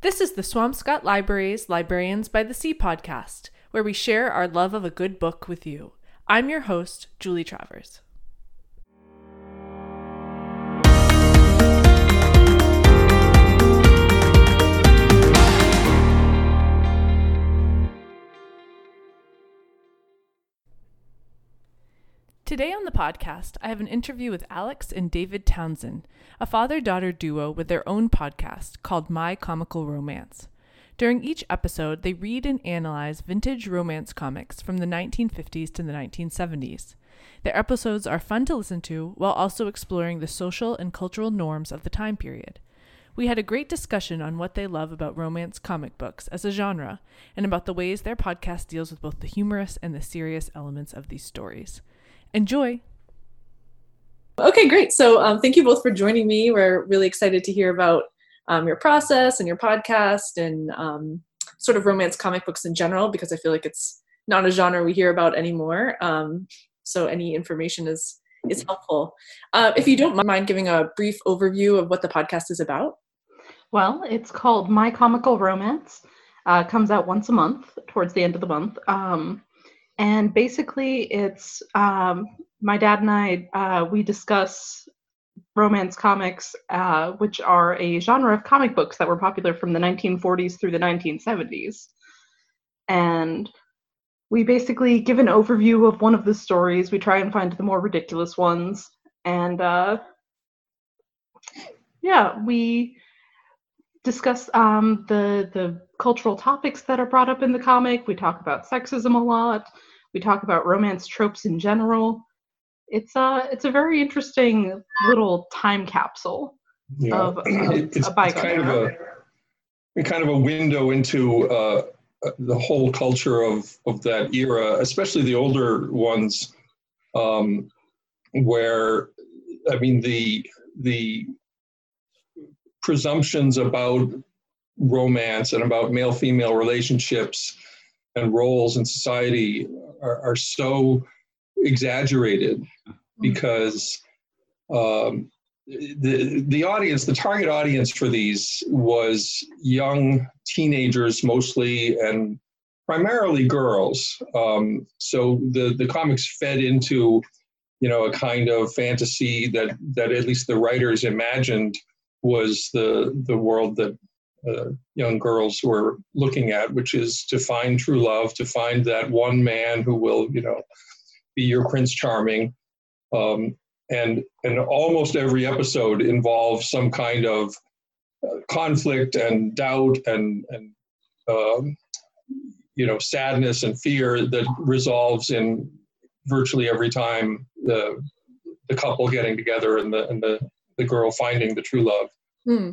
This is the Swampscott Library's Librarians by the Sea podcast, where we share our love of a good book with you. I'm your host, Julie Travers. Today on the podcast, I have an interview with Alex and David Townsend, a father daughter duo with their own podcast called My Comical Romance. During each episode, they read and analyze vintage romance comics from the 1950s to the 1970s. Their episodes are fun to listen to while also exploring the social and cultural norms of the time period. We had a great discussion on what they love about romance comic books as a genre and about the ways their podcast deals with both the humorous and the serious elements of these stories. Enjoy. Okay, great. So um, thank you both for joining me. We're really excited to hear about um, your process and your podcast and um, sort of romance comic books in general, because I feel like it's not a genre we hear about anymore. Um, so any information is is helpful. Uh, if you don't mind giving a brief overview of what the podcast is about. Well, it's called My Comical Romance. Uh, comes out once a month towards the end of the month. Um, and basically it's um, my dad and i uh, we discuss romance comics uh, which are a genre of comic books that were popular from the 1940s through the 1970s and we basically give an overview of one of the stories. We try and find the more ridiculous ones. And uh, yeah we discuss um, the the cultural topics that are brought up in the comic. We talk about sexism a lot we talk about romance tropes in general. It's a it's a very interesting little time capsule yeah. of, of it's, a bygone it's kind of a kind of a window into uh, the whole culture of of that era, especially the older ones, um, where I mean the the presumptions about romance and about male female relationships and roles in society are, are so exaggerated mm-hmm. because um, the the audience, the target audience for these was young teenagers mostly, and primarily girls. Um, so the the comics fed into you know a kind of fantasy that that at least the writers imagined was the the world that uh, young girls were looking at, which is to find true love, to find that one man who will, you know, be your Prince Charming. Um, and and almost every episode involves some kind of uh, conflict and doubt and and um, you know sadness and fear that resolves in virtually every time the the couple getting together and the and the the girl finding the true love. Hmm.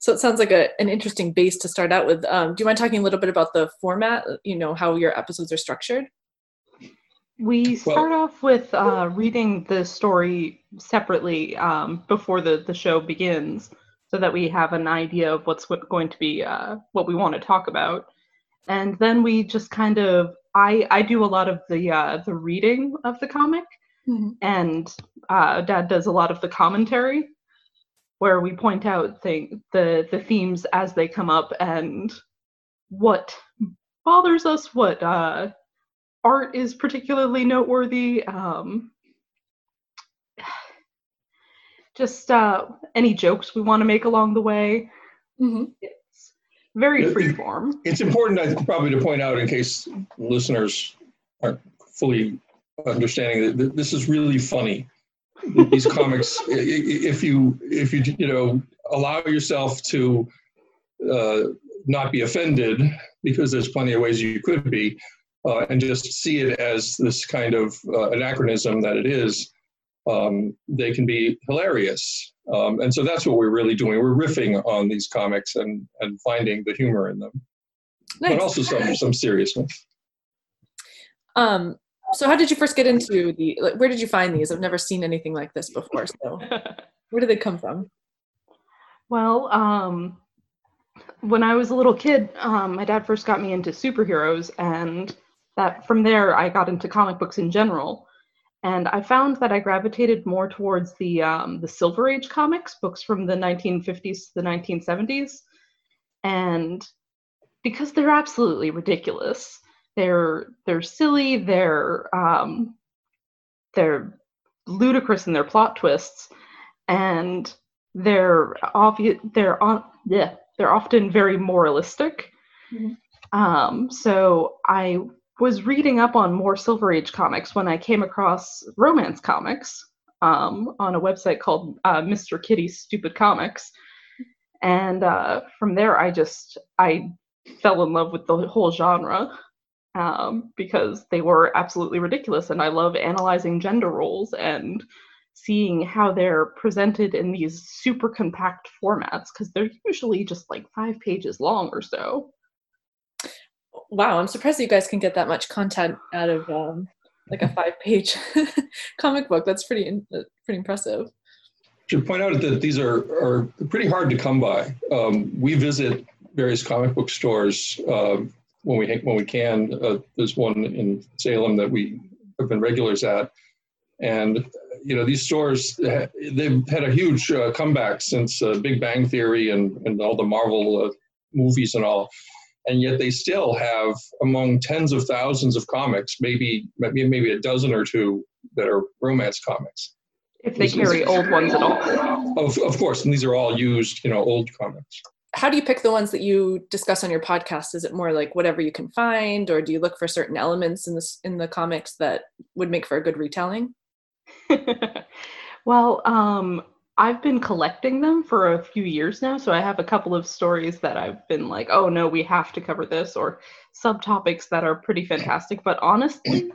So it sounds like a, an interesting base to start out with. Um, do you mind talking a little bit about the format, you know, how your episodes are structured? We start well, off with uh, reading the story separately um, before the, the show begins so that we have an idea of what's going to be uh, what we want to talk about. And then we just kind of I I do a lot of the uh, the reading of the comic, mm-hmm. and uh, Dad does a lot of the commentary where we point out the, the the themes as they come up and what bothers us, what uh, art is particularly noteworthy, um, just uh, any jokes we want to make along the way. Mm-hmm. It's very freeform. It's important, I think, probably to point out in case listeners aren't fully understanding that this is really funny these comics if you if you you know allow yourself to uh, not be offended because there's plenty of ways you could be uh, and just see it as this kind of uh, anachronism that it is um, they can be hilarious. Um, and so that's what we're really doing. We're riffing on these comics and and finding the humor in them nice. but also some some seriousness. Um so how did you first get into the like, where did you find these? I've never seen anything like this before so where did they come from? Well um when i was a little kid um, my dad first got me into superheroes and that from there i got into comic books in general. And i found that i gravitated more towards the um, the silver age comics books from the 1950s to the 1970s and because they're absolutely ridiculous. They're they're silly. They're um, they're ludicrous in their plot twists, and they're obvious. They're on. Yeah, they're often very moralistic. Mm-hmm. Um, so I was reading up on more Silver Age comics when I came across romance comics um, on a website called uh, Mr. Kitty's Stupid Comics, and uh, from there I just I fell in love with the whole genre um, because they were absolutely ridiculous. And I love analyzing gender roles and seeing how they're presented in these super compact formats because they're usually just like five pages long or so. Wow, I'm surprised you guys can get that much content out of um, like a five-page comic book. That's pretty pretty impressive. Should point out that these are are pretty hard to come by. Um, we visit various comic book stores uh, when we when we can. Uh, there's one in Salem that we have been regulars at, and you know these stores they've had a huge uh, comeback since uh, Big Bang Theory and and all the Marvel uh, movies and all. And yet they still have among tens of thousands of comics, maybe maybe maybe a dozen or two that are romance comics. If they carry old ones at all. Of, of course, and these are all used, you know, old comics how do you pick the ones that you discuss on your podcast? Is it more like whatever you can find or do you look for certain elements in this in the comics that would make for a good retelling? Well um i've been collecting them for a few years now so i have a couple of stories that i've been like oh no we have to cover this or subtopics that are pretty fantastic. But honestly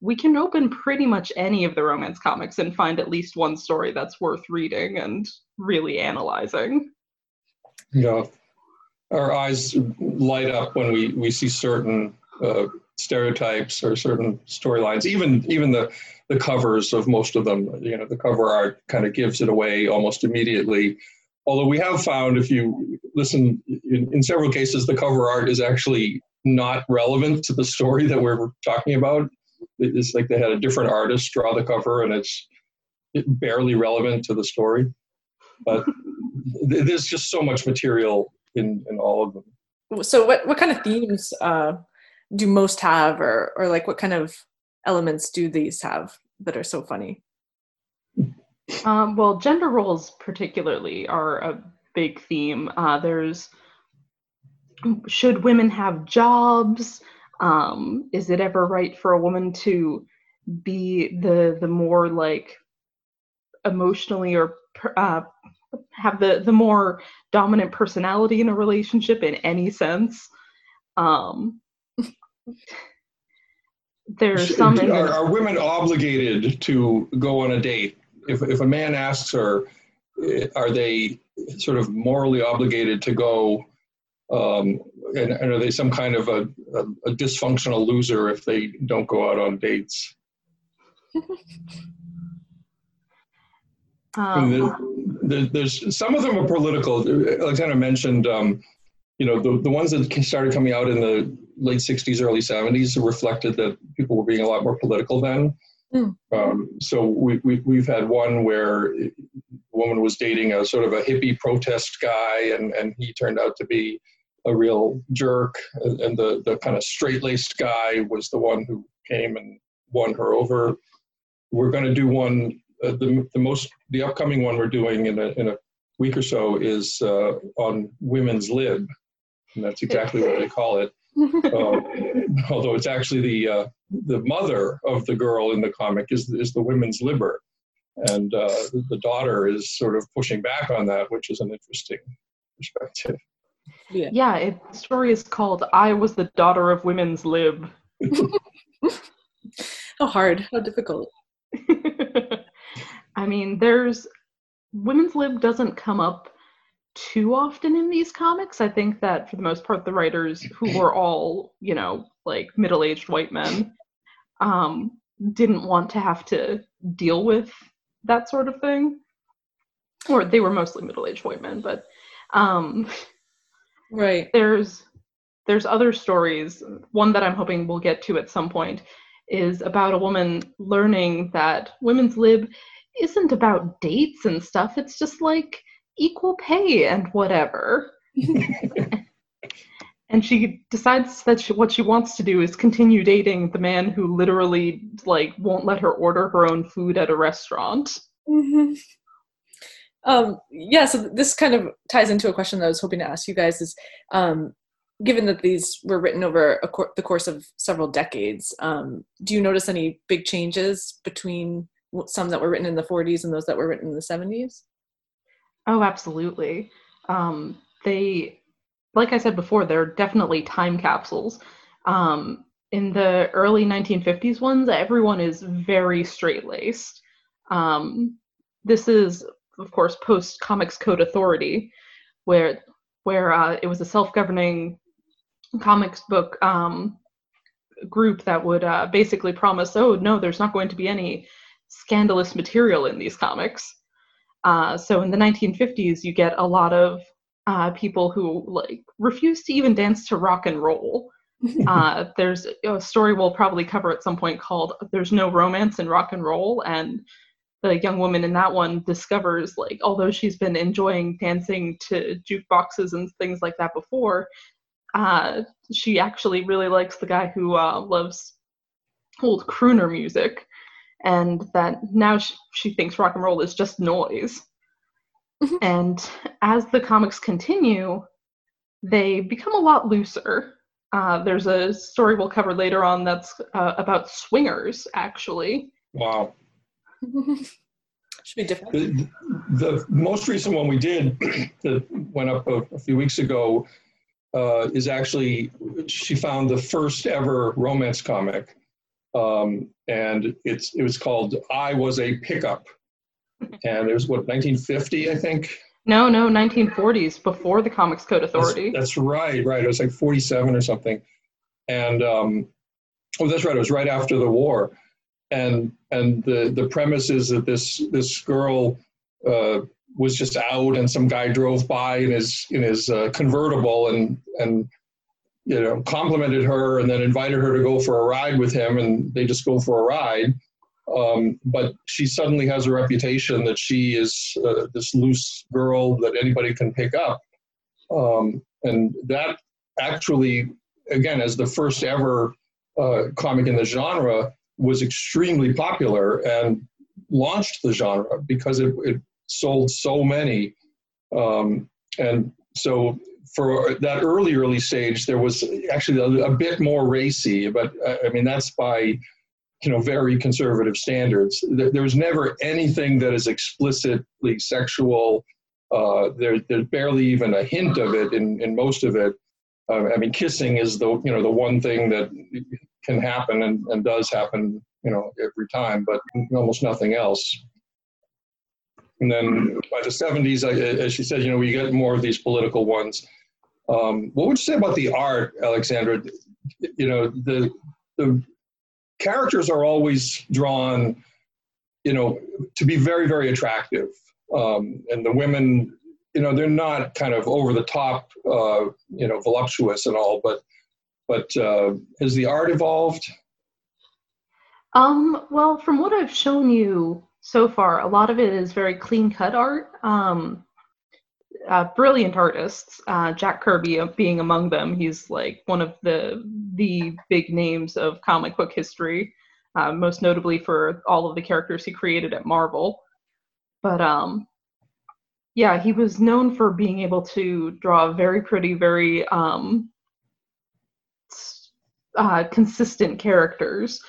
we can open pretty much any of the romance comics and find at least one story that's worth reading and really analyzing you know, our eyes light up when we, we see certain uh, stereotypes or certain storylines. Even even the the covers of most of them, you know, the cover art kind of gives it away almost immediately. Although we have found, if you listen, in, in several cases, the cover art is actually not relevant to the story that we're talking about. It's like they had a different artist draw the cover, and it's barely relevant to the story. But there's just so much material in in all of them. So what what kind of themes uh, do most have, or or like what kind of elements do these have that are so funny? Um, well, gender roles particularly are a big theme. Uh, there's should women have jobs? Um, is it ever right for a woman to be the the more like emotionally or uh, have the the more dominant personality in a relationship in any sense. Um, there's some. Are, are women obligated to go on a date? If if a man asks her, eh, are they sort of morally obligated to go? Um, and, and, are they some kind of a, a, a dysfunctional loser if they don't go out on dates? Um, the, the, there's some of them are political. Alexandra mentioned, um, you know, the, the ones that started coming out in the late 60s, early 70s reflected that people were being a lot more political then. Mm. Um, so we, we, we've had one where a woman was dating a sort of a hippie protest guy, and, and he turned out to be a real jerk. And the, the kind of straight laced guy was the one who came and won her over. We're going to do one uh, the, the most the upcoming one we're doing in a, in a week or so is uh, on women's lib. And that's exactly what they call it. Uh, although it's actually the uh, the mother of the girl in the comic is is the women's libber. And uh, the daughter is sort of pushing back on that which is an interesting perspective. Yeah, yeah it, the story is called i was the daughter of women's lib. How hard how difficult I mean, there's women's lib doesn't come up too often in these comics. I think that for the most part, the writers who were all, you know, like middle aged white men, um, didn't want to have to deal with that sort of thing. Or they were mostly middle aged white men, but um, right. There's there's other stories. One that I'm hoping we'll get to at some point is about a woman learning that women's lib isn't about dates and stuff. It's just like equal pay and whatever. and she decides that she, what she wants to do is continue dating the man who literally like won't let her order her own food at a restaurant. Mm-hmm. Um, yeah, so this kind of ties into a question that I was hoping to ask you guys is, um, given that these were written over cor- the course of several decades, um, do you notice any big changes between some that were written in the 40s and those that were written in the 70s? Oh, absolutely. Um, they like I said before, they're definitely time capsules. Um, in the early 1950s ones, everyone is very straight laced. Um, this is, of course, post Comics Code Authority, where where uh, it was a self governing comics book um, group that would uh, basically promise, oh no, there's not going to be any scandalous material in these comics. Uh, so in the 1950s, you get a lot of uh, people who like refuse to even dance to rock and roll. uh, there's a story we'll probably cover at some point called "There's No Romance in Rock and Roll," and the young woman in that one discovers like although she's been enjoying dancing to jukeboxes and things like that before, uh, she actually really likes the guy who uh, loves old crooner music, and that now she, she thinks rock and roll is just noise. Mm-hmm. and as the comics continue, they become a lot looser. Uh, there's a story we'll cover later on that's uh, about swingers, actually. Wow. Should be different. The, the, most recent one we did that went up a, a few weeks ago uh, is actually she found the first ever romance comic, um, and it's it was called "I Was a Pickup," and it was what 1950, I think. No, no, 1940s before the Comics Code Authority. That's, that's right, right. It was like 47 or something, and um, oh, that's right. It was right after the war, and and the the premise is that this this girl uh, was just out, and some guy drove by in his in his uh, convertible, and and you know complimented her, and then invited her to go for a ride with him, and they just go for a ride um, but she suddenly has a reputation that she is uh, this loose girl that anybody can pick up. Um, and that actually, again, as the first ever uh, comic in the genre, was extremely popular and launched the genre because it, it sold so many. Um, and so for that early, early stage, there was actually a, a bit more racy, but uh, I mean, that's by you know very conservative standards. There's never anything that is explicitly sexual. Uh, there, there's barely even a hint of it in, in most of it. Uh, I mean, kissing is the you know the one thing that can happen and, and does happen you know every time, but almost nothing else. And then by the 70s, as she said, you know, we get more of these political ones. Um, what would you say about the art, Alexandra? You know, the the characters are always drawn, you know, to be very, very attractive. Um, and the women, you know, they're not kind of over the top, uh, you know, voluptuous and all, but but uh, has the art evolved? Um, well, from what I've shown you so far, a lot of it is very clean cut art. Um, uh, brilliant artists, uh, Jack Kirby being among them. He's like one of the the big names of comic book history, uh, most notably for all of the characters he created at Marvel. But um, yeah, he was known for being able to draw very pretty, very um, uh, consistent characters.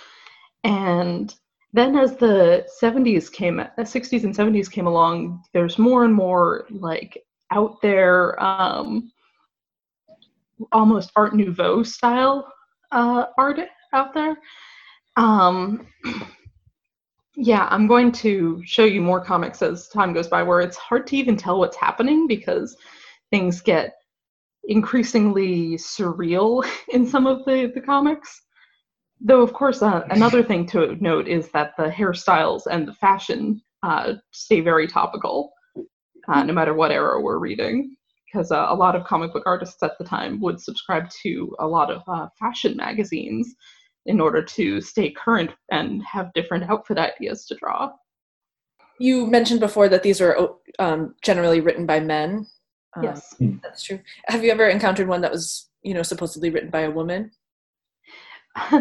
And then as the 70s came, the 60s and 70s came along, there's more and more like out there, um, almost Art Nouveau style uh, art out there. Um, yeah, I'm going to show you more comics as time goes by where it's hard to even tell what's happening because things get increasingly surreal in some of the, the comics. Though, of course, uh, another thing to note is that the hairstyles and the fashion uh, stay very topical uh, no matter what era we're reading. Because uh, a lot of comic book artists at the time would subscribe to a lot of uh, fashion magazines in order to stay current and have different outfit ideas to draw. You mentioned before that these were um, generally written by men. Um, yes, that's true. Have you ever encountered one that was you know, supposedly written by a woman?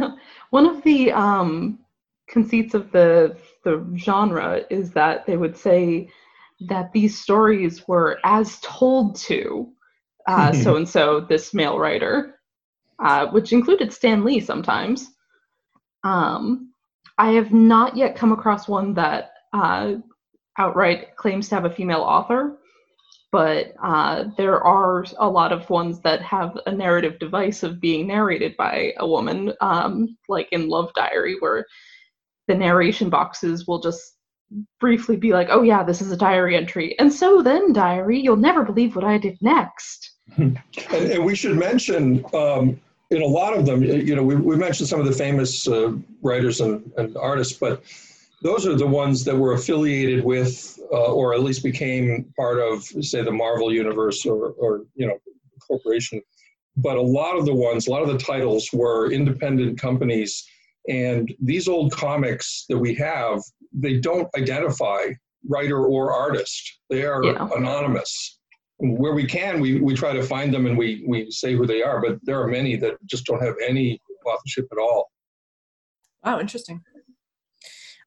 One of the um, conceits of the the genre is that they would say that these stories were as told to so and so, this male writer, uh, which included Stan Lee sometimes. Um, I have not yet come across one that uh, outright claims to have a female author, but uh, there are a lot of ones that have a narrative device of being narrated by a woman, um, like in Love Diary, where the narration boxes will just briefly be like, oh, yeah, this is a diary entry. And so then, diary, you'll never believe what I did next. and, and, we should mention um, in a lot of them, you know, we, we mentioned some of the famous uh, writers and, and, artists, but those are the ones that were affiliated with, uh, or at least became part of, say, the Marvel universe or, or you know, corporation. But a lot of the ones, a lot of the titles were independent companies, and these old comics that we have, they don't identify writer or artist. They are yeah. anonymous where we can, we, we try to find them and we, we say who they are, but there are many that just don't have any authorship at all. Wow, interesting.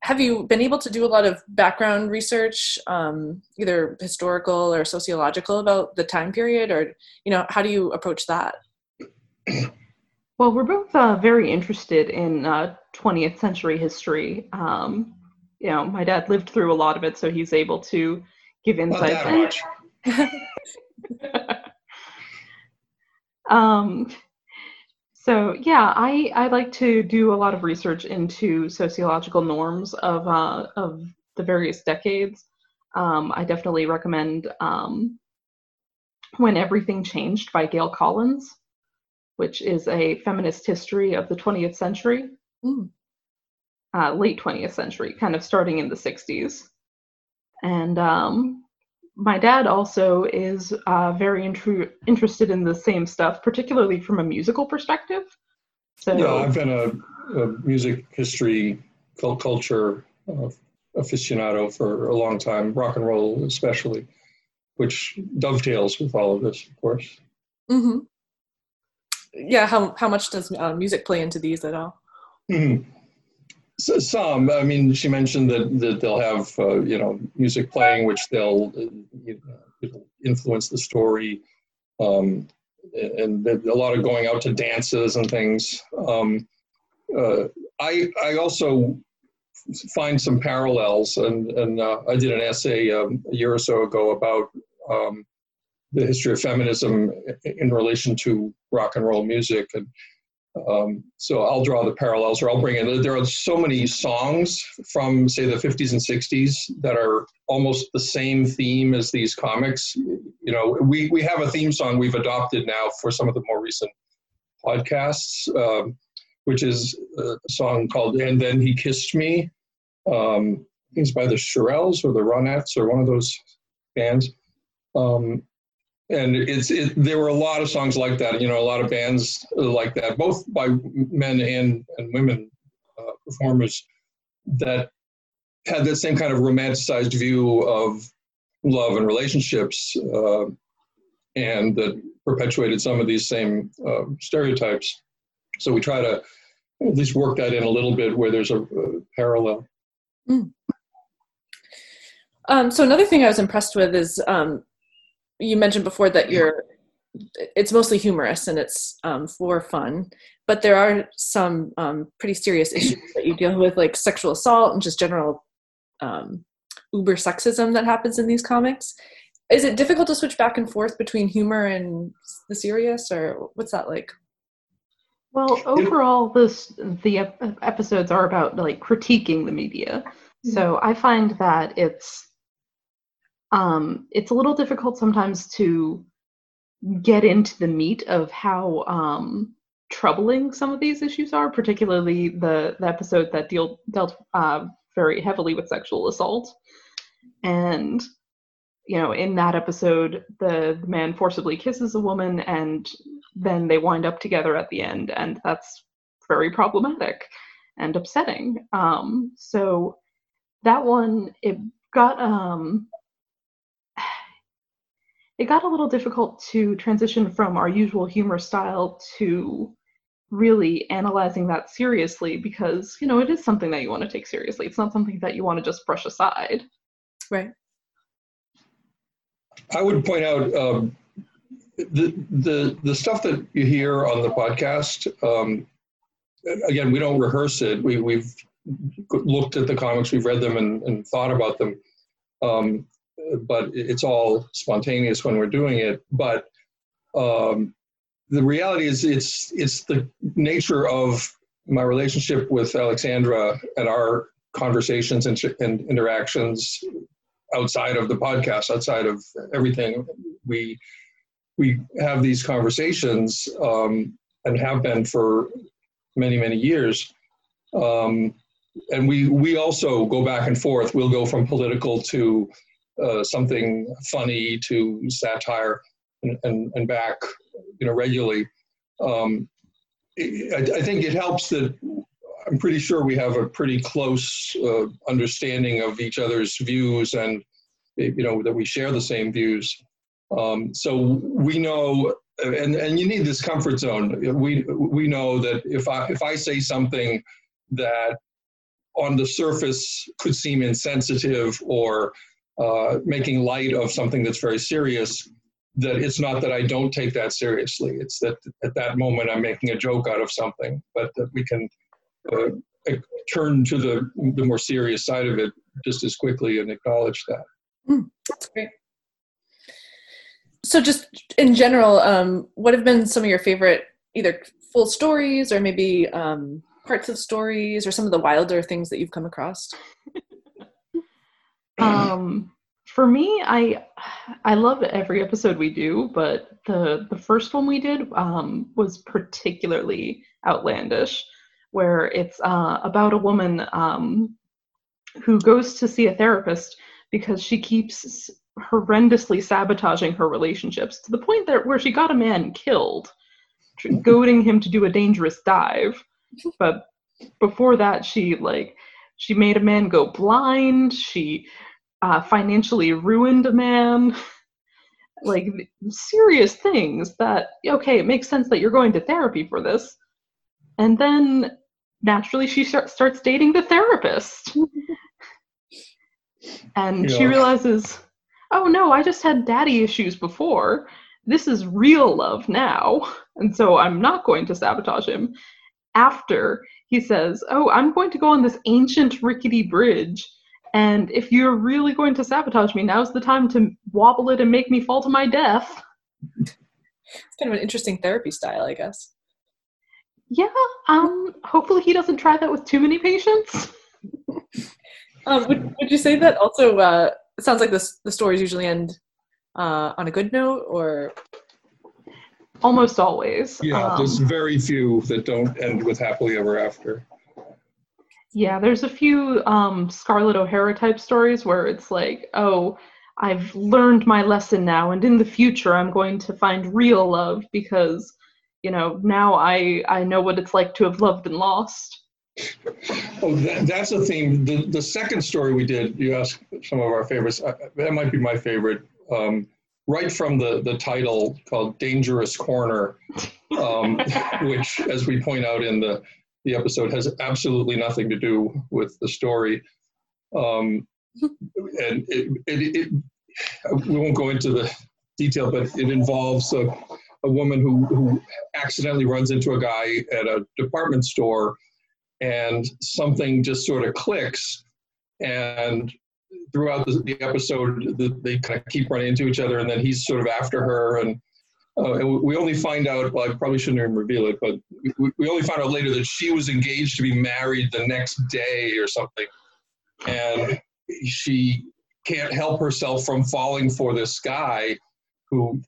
Have you been able to do a lot of background research, um, either historical or sociological, about the time period, or you know, how do you approach that? Well, we're both uh, very interested in uh, 20th century history. Um, you know, my dad lived through a lot of it, so he's able to give insights. um, so yeah, I, I like to do a lot of research into sociological norms of uh, of the various decades. Um, I definitely recommend um, When Everything Changed by Gail Collins, which is a feminist history of the 20th century, mm. Uh, late 20th century, kind of starting in the 60s. And um, my dad also is uh, very intru- interested in the same stuff, particularly from a musical perspective. So yeah, I've been a, a music history, culture uh, aficionado for a long time, rock and roll especially, which dovetails with all of this, of course. Mm-hmm. Yeah, how how much does uh, music play into these at all? Mm-hmm. So, some. I mean, she mentioned that, that they'll have uh, you know music playing, which they'll uh, know, influence the story, um, and a lot of going out to dances and things. Um, uh, I I also find some parallels, and and uh, I did an essay um, a year or so ago about um, the history of feminism in relation to rock and roll music, and um, so I'll draw the parallels, or I'll bring in. There are so many songs from, say, the 50s and 60s that are almost the same theme as these comics. You know, we we have a theme song we've adopted now for some of the more recent podcasts, um, which is a song called "And Then He Kissed Me." Um, I think it's by the Shirelles or the Ronettes or one of those bands. Um, and it's it, there were a lot of songs like that you know a lot of bands like that both by men and and women uh, performers that had that same kind of romanticized view of love and relationships uh, and that perpetuated some of these same uh, stereotypes so we try to at least work that in a little bit where there's a, a parallel mm. um, so another thing i was impressed with is um, you mentioned before that you're it's mostly humorous and it's um, for fun but there are some um, pretty serious issues that you deal with like sexual assault and just general um, uber sexism that happens in these comics. Is it difficult to switch back and forth between humor and the serious or what's that like? Well overall this the episodes are about like critiquing the media. Mm-hmm. so i find that it's um, it's a little difficult sometimes to get into the meat of how um, troubling some of these issues are, particularly the, the episode that deal, dealt uh, very heavily with sexual assault. And, you know, in that episode, the, the man forcibly kisses a woman and then they wind up together at the end. And that's very problematic and upsetting. Um, so that one, it got um, it got a little difficult to transition from our usual humor style to really analyzing that seriously because you know it is something that you want to take seriously. It's not something that you want to just brush aside. Right. I would point out um, the the the stuff that you hear on the podcast um, again we don't rehearse it. We, we've looked at the comics we've read them and, and thought about them. Um, but it's all spontaneous when we're doing it but um, the reality is it's it's the nature of my relationship with Alexandra and our conversations and, and interactions outside of the podcast, outside of everything. We we have these conversations um, and have been for many many years. Um, and we we also go back and forth. We'll go from political to uh, something funny to satire and, and, and back you know, regularly. Um, I, I, think it helps that I'm pretty sure we have a pretty close uh, understanding of each other's views and, you know, that we share the same views. Um, so we know, and, and you need this comfort zone. We, we know that if I, if I say something that on the surface could seem insensitive or uh, making light of something that's very serious, that it's not that I don't take that seriously. It's that at that moment I'm making a joke out of something, but that we can uh, turn to the the more serious side of it just as quickly and acknowledge that. Mm, that's great. So, just in general, um, what have been some of your favorite either full stories or maybe um, parts of stories or some of the wilder things that you've come across? um, for me, I I love every episode we do, but the the first one we did um, was particularly outlandish, where it's uh, about a woman um, who goes to see a therapist because she keeps horrendously sabotaging her relationships to the point that where she got a man killed, goading him to do a dangerous dive. But before that, she like she made a man go blind. She uh, financially ruined a man. like serious things that, okay, it makes sense that you're going to therapy for this. And then naturally she start, starts dating the therapist. and yeah. she realizes, oh no, I just had daddy issues before. This is real love now. And so I'm not going to sabotage him. After he says, oh, I'm going to go on this ancient rickety bridge and if you're really going to sabotage me, now's the time to wobble it and make me fall to my death. It's kind of an interesting therapy style, I guess. Yeah. Um. Hopefully, he doesn't try that with too many patients. um. Would Would you say that also? Uh, it sounds like this. The stories usually end uh, on a good note, or almost always. Yeah. Um, there's very few that don't end with happily ever after. Yeah, there's a few um, Scarlett O'Hara type stories where it's like, oh, I've learned my lesson now, and in the future I'm going to find real love because, you know, now I I know what it's like to have loved and lost. Oh, that, that's a theme. The the second story we did, you asked some of our favorites. Uh, that might be my favorite. Um, right from the the title called "Dangerous Corner," um, which, as we point out in the the episode has absolutely nothing to do with the story. Um, and it, it, it, we won't go into the detail, but it involves a, a woman who, who accidentally runs into a guy at a department store and something just sort of clicks. And throughout the, the episode, the, they kind of keep running into each other, and then he's sort of after her. And uh, and we only find out, well, I probably shouldn't even reveal it, but we, we only found out later that she was engaged to be married the next day or something. And she can't help herself from falling for this guy who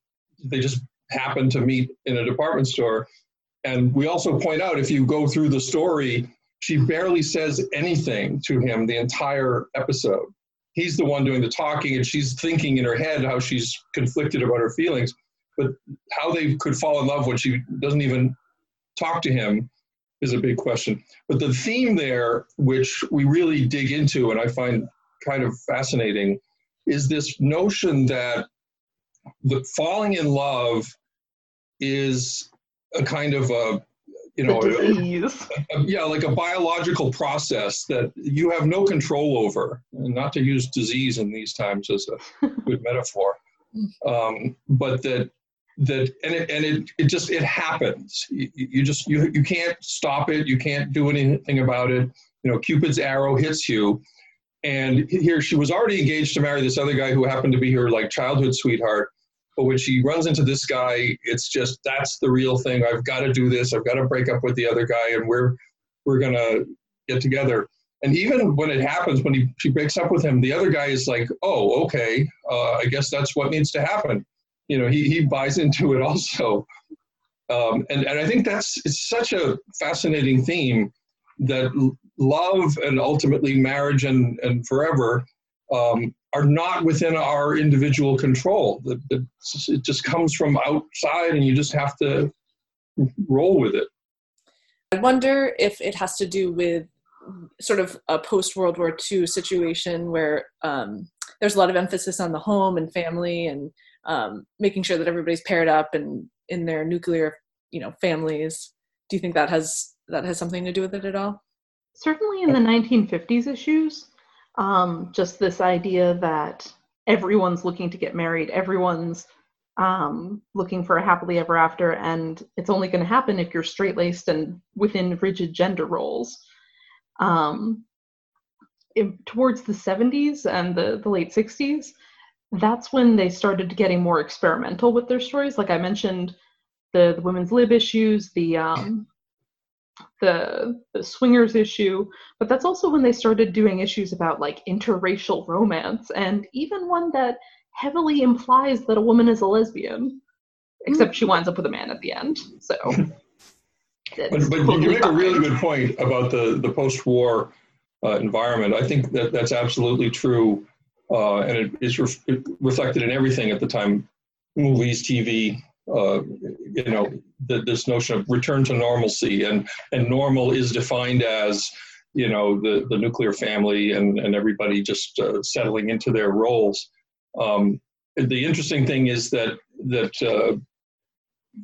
they just happened to meet in a department store. And we also point out if you go through the story, she barely says anything to him the entire episode. He's the one doing the talking, and she's thinking in her head how she's conflicted about her feelings but how they could fall in love when she doesn't even talk to him is a big question. But the theme there, which we really dig into and I find kind of fascinating, is this notion that the falling in love is a kind of a you know, a, a, yeah, like a biological process that you have no control over. And not to use disease in these times as a good metaphor, um, but that that and it and it, it just it happens. You, you just you you can't stop it. You can't do anything about it. You know, Cupid's arrow hits you, and here she was already engaged to marry this other guy who happened to be her like childhood sweetheart but when she runs into this guy, it's just that's the real thing. I've got to do this. I've got to break up with the other guy, and we're we're gonna get together. And even when it happens, when he, she breaks up with him, the other guy is like, "Oh, okay. Uh, I guess that's what needs to happen." You know, he he buys into it also. Um, and and I think that's it's such a fascinating theme that love and ultimately marriage and and forever um, are not within our individual control. It just comes from outside, and you just have to roll with it. I wonder if it has to do with sort of a post World War II situation where um, there's a lot of emphasis on the home and family and um, making sure that everybody's paired up and in their nuclear, you know, families. Do you think that has that has something to do with it at all? Certainly, in the 1950s issues, um, just this idea that everyone's looking to get married, everyone's um, looking for a happily ever after, and it's only going to happen if you're straight laced and within rigid gender roles. Um, towards the 70s and the, the late 60s, that's when they started getting more experimental with their stories. Like I mentioned, the, the women's lib issues, the um, the, the swingers issue, but that's also when they started doing issues about like interracial romance and even one that heavily implies that a woman is a lesbian, except she winds up with a man at the end. So. but, but you make a really good point about the, the post-war uh, environment. I think that that's absolutely true, uh, and it is re- reflected in everything at the time: movies, TV, uh, you know, the, this notion of return to normalcy, and and normal is defined as you know the the nuclear family and and everybody just uh, settling into their roles. Um, the interesting thing is that that uh,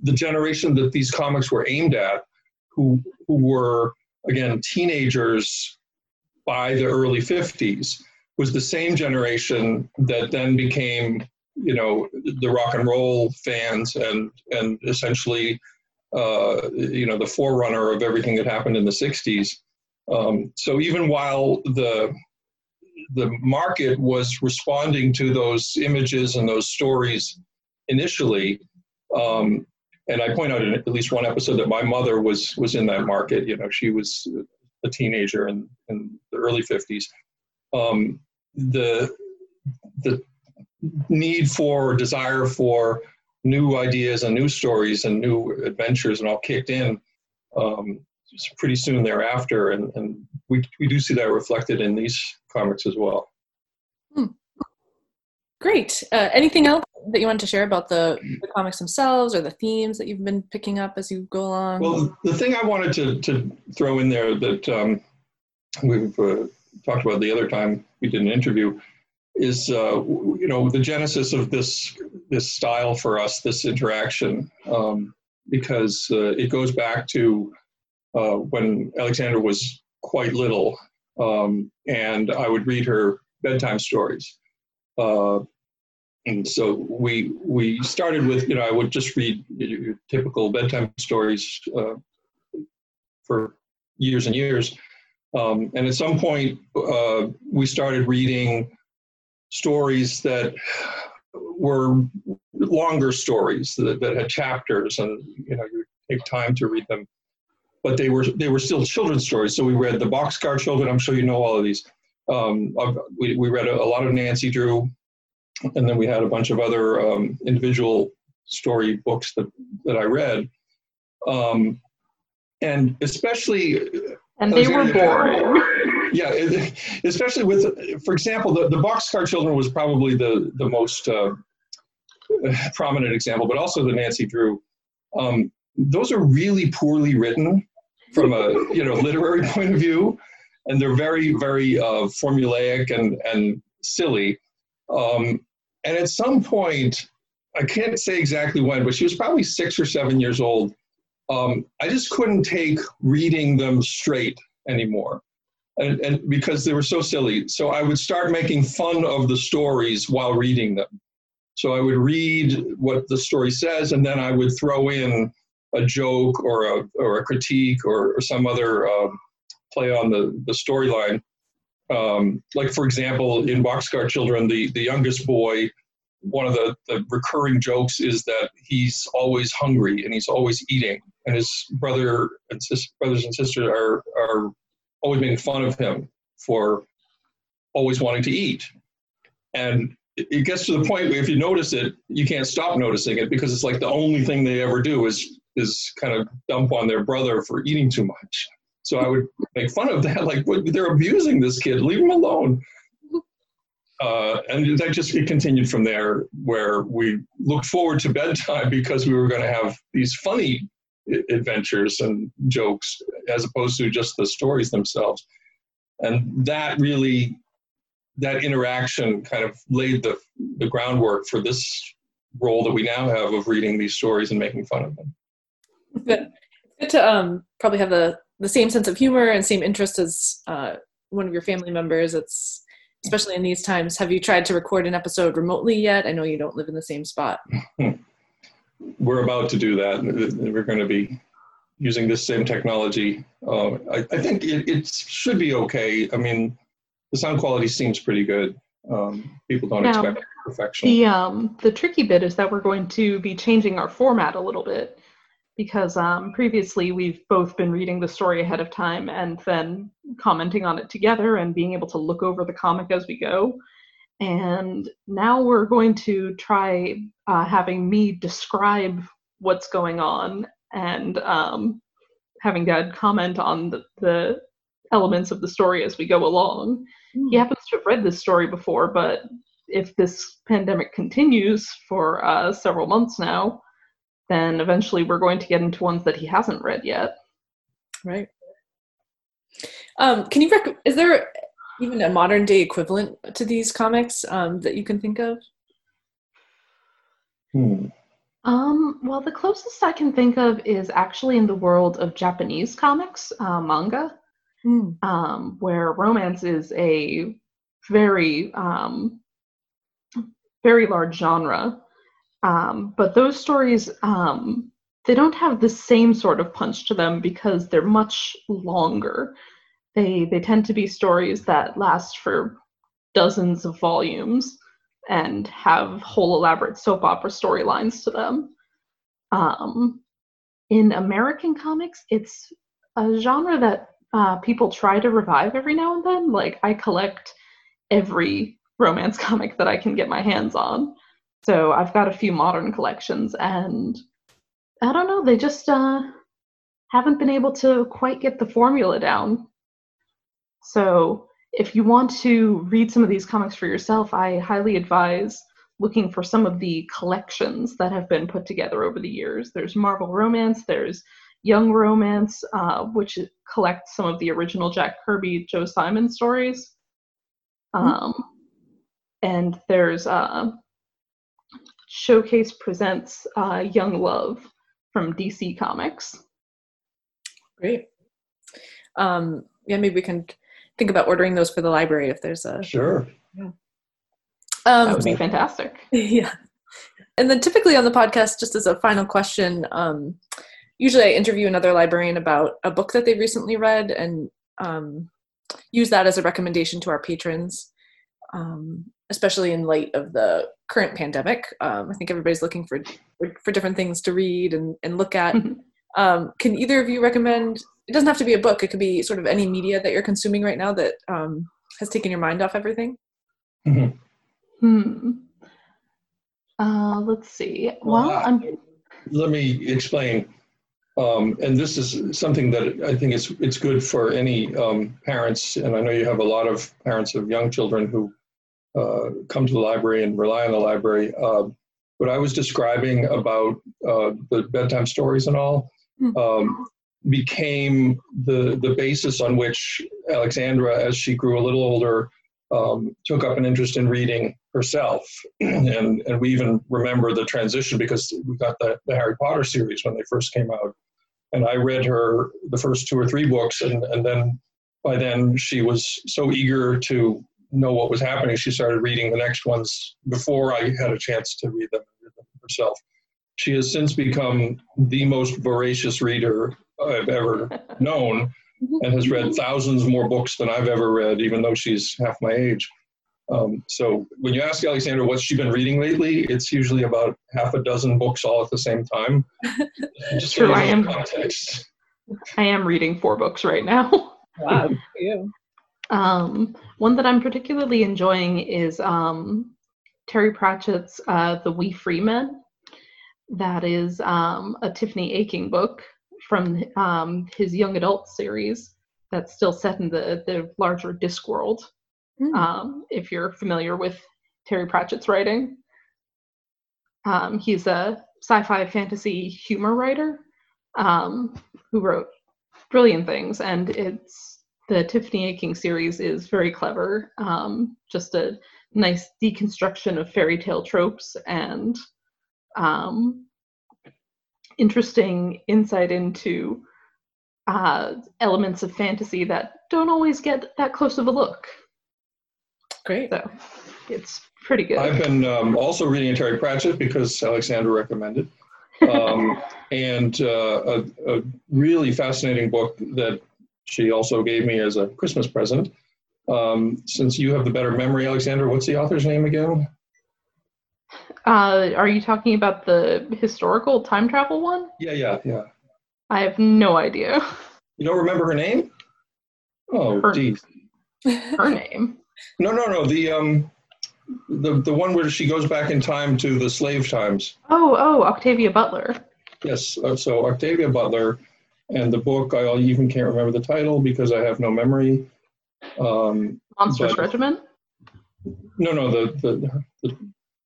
the generation that these comics were aimed at, who who were again teenagers by the early 50s, was the same generation that then became you know the rock and roll fans and and essentially uh, you know the forerunner of everything that happened in the 60s um, so even while the the market was responding to those images and those stories initially um, and i point out in at least one episode that my mother was was in that market you know she was a teenager in, in the early 50s um, the the need for desire for new ideas and new stories and new adventures and all kicked in um, pretty soon thereafter. And, and we, we do see that reflected in these comics as well. Hmm. great. Uh, anything else that you want to share about the, the, comics themselves or the themes that you've been picking up as you go along? Well the thing i wanted to, to throw in there that um, we've uh, talked about the other time we did an interview is uh, you know the genesis of this this style for us, this interaction, um, because uh, it goes back to uh, when Alexandra was quite little, um, and I would read her bedtime stories. Uh, and so we we started with you know I would just read typical bedtime stories uh, for years and years, um, and at some point uh, we started reading stories that were longer stories that, that had chapters and you know you take time to read them. But they were they were still children's stories. So we read the boxcar children. I'm sure you know all of these. Um, we, we read a, a, lot of nancy drew. And then we had a bunch of other um, individual story books that, that i read. Um, and especially and they were boring yeah, especially with, for example, the, the Boxcar Children was probably the, the most uh, prominent example, but also the Nancy Drew. Um, those are really poorly written from a you know literary point of view, and they're very very uh, formulaic and and silly. Um, and at some point, I can't say exactly when, but she was probably six or seven years old. Um, I just couldn't take reading them straight anymore. And, and because they were so silly. So I would start making fun of the stories while reading them. So I would read what the story says, and then I would throw in a joke or a, or a critique or, or some other um, play on the, the storyline. Um, like, for example, in Boxcar Children, the, the youngest boy, one of the, the recurring jokes is that he's always hungry and he's always eating. And his brother and sis, brothers and sisters are, are always making fun of him for always wanting to eat. And it gets to the point where if you notice it, you can't stop noticing it because it's like the only thing they ever do is is kind of dump on their brother for eating too much. So I would make fun of that, like they're abusing this kid, leave him alone. Uh, and that just it continued from there, where we looked forward to bedtime because we were going to have these funny adventures and jokes as opposed to just the stories themselves. And that really that interaction kind of laid the, the groundwork for this role that we now have of reading these stories and making fun of them. Good. Good to um, probably have the, the same sense of humor and same interest as uh, one of your family members. It's especially in these times. Have you tried to record an episode remotely yet? I know you don't live in the same spot. We're about to do that. We're going to be using this same technology. Uh, I, I, think it, it should be okay. I mean, the sound quality seems pretty good. Um, people don't now, expect perfection. The um, the tricky bit is that we're going to be changing our format a little bit because um, previously we've both been reading the story ahead of time and then commenting on it together and being able to look over the comic as we go. And now we're going to try uh, having me describe what's going on and um, having Dad comment on the, the elements of the story as we go along. Mm. He hmm. happens to have read this story before, but if this pandemic continues for uh, several months now, then eventually we're going to get into ones that he hasn't read yet. Right. Um, can you rec- is there even a modern day equivalent to these comics um, that you can think of? Hmm. Um, well, the closest I can think of is actually in the world of Japanese comics, uh, manga mm. um, where romance is a very um, very large genre. Um, but those stories um, they don't have the same sort of punch to them because they're much longer. They they tend to be stories that last for dozens of volumes and have whole elaborate soap opera storylines to them. Um, in American comics, it's a genre that uh, people try to revive every now and then. Like I collect every romance comic that I can get my hands on. So I've got a few modern collections, and I don't know, they just uh, haven't been able to quite get the formula down. So if you want to read some of these comics for yourself, I highly advise looking for some of the collections that have been put together over the years. There's Marvel Romance, there's Young Romance, uh, which collects some of the original Jack Kirby, Joe Simon stories. Mm-hmm. Um, mm-hmm. And there's uh, Showcase Presents uh, Young Love from DC Comics. Great. Um, yeah, maybe we can think about ordering those for the library if there's a. Sure. Yeah. Um, that would be fantastic. Yeah. And then typically on the podcast, just as a final question, um, usually I interview another librarian about a book that they recently read and um, use that as a recommendation to our patrons, um, especially in light of the current pandemic. Um, I think everybody's looking for for different things to read and, and look at. Mm-hmm. Um, can either of you recommend? It doesn't have to be a book. It could be sort of any media that you're consuming right now that um, has taken your mind off everything. Mm-hmm. Hmm. Uh, let's see. Well, well let me explain. Um, and this is something that I think it's it's good for any um, parents, and I know you have a lot of parents of young children who uh, come to the library and rely on the library. Uh, what I was describing about uh, the bedtime stories and all hmm. um, became the the basis on which Alexandra, as she grew a little older, um, took up an interest in reading herself. and, and we even remember the transition because we got the, the Harry Potter series when they first came out. And I read her the first two or three books, and, and then by then she was so eager to know what was happening, she started reading the next ones before I had a chance to read them, read them herself. She has since become the most voracious reader I've ever known and has read thousands more books than I've ever read, even though she's half my age. Um, so when you ask Alexandra what's she's been reading lately, it's usually about half a dozen books all at the same time. Just True, I am. Context. I am reading four books right now. Wow, you. Um, one that I'm particularly enjoying is um, Terry Pratchett's uh, The Wee Free Men. That is um, a Tiffany Aching book from um, his young adult series that's still set in the, the larger Discworld. Mm. Um, if you're familiar with Terry Pratchett's writing, um, he's a sci fi fantasy humor writer um, who wrote brilliant things, and it's the Tiffany Aching series is very clever. Um, just a nice deconstruction of fairy tale tropes and um, interesting insight into uh, elements of fantasy that don't always get that close of a look. Great. So it's pretty good. I've been um, also reading Terry Pratchett because Alexandra recommended. Um, and uh, a, a, really fascinating book that she also gave me as a Christmas present. Um, since you have the better memory, Alexandra, what's the author's name again? Uh, are you talking about the historical time travel one? Yeah, yeah, yeah. I have no idea. You don't remember her name? Oh, her, geez. Her name. No, no, no. The um, the the one where she goes back in time to the slave times. Oh, oh, Octavia Butler. Yes. Uh, so Octavia Butler, and the book I even can't remember the title because I have no memory. Um, Monstrous but, Regiment. No, no. The the, the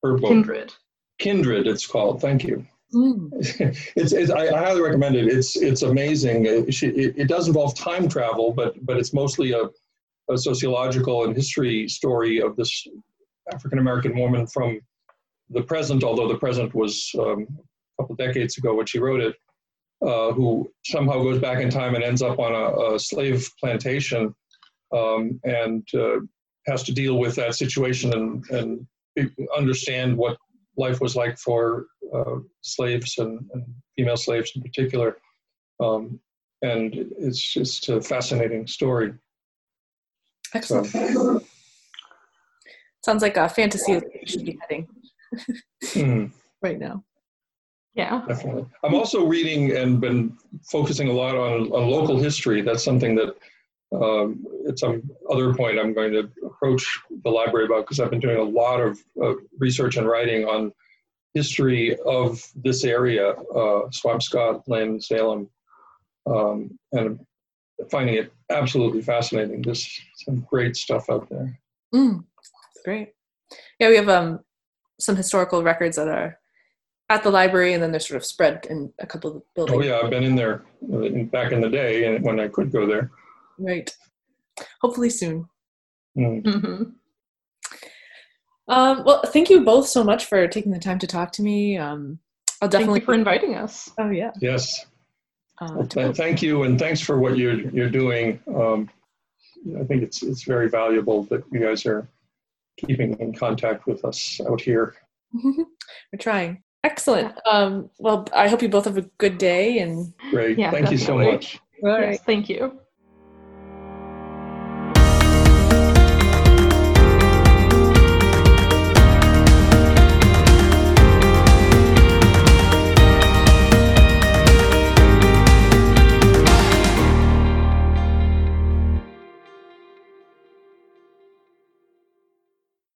her book. Kindred. Kindred, it's called. Thank you. Mm. it's, it's I, I, highly recommend it. It's it's amazing. It, it, it, does involve time travel, but but it's mostly a, a sociological and history story of this African American woman from the present, although the present was um, a couple decades ago when she wrote it, uh, who somehow goes back in time and ends up on a, a slave plantation um, and uh, has to deal with that situation and, and understand what life was like for uh, slaves and, and, female slaves in particular. Um, and it's just a fascinating story. Excellent. So. Sounds like a fantasy should be heading hmm. right now. Yeah. Definitely. I'm also reading and been focusing a lot on, on local history. That's something that um, at some other point I'm going to approach the library about because I've been doing a lot of uh, research and writing on history of this area, uh, Swampscott, Lynn, Salem, um, and finding it absolutely fascinating. There's some great stuff out there. Mm, great. Yeah, we have um, some historical records that are at the library, and then they're sort of spread in a couple of buildings. Oh yeah, I've been in there uh, back in the day, and when I could go there. Right. Hopefully soon. Mm. Mm-hmm. Um, well, thank you both so much for taking the time to talk to me. Um, I'll definitely thank you for inviting us. Oh yeah. Yes. Uh, well, th- thank you, and thanks for what you're you're doing. Um, I think it's it's very valuable that you guys are keeping in contact with us out here. We're trying. Excellent. Um, well, I hope you both have a good day and. Great. Yeah, thank definitely. you so much. All right. Yes, thank you.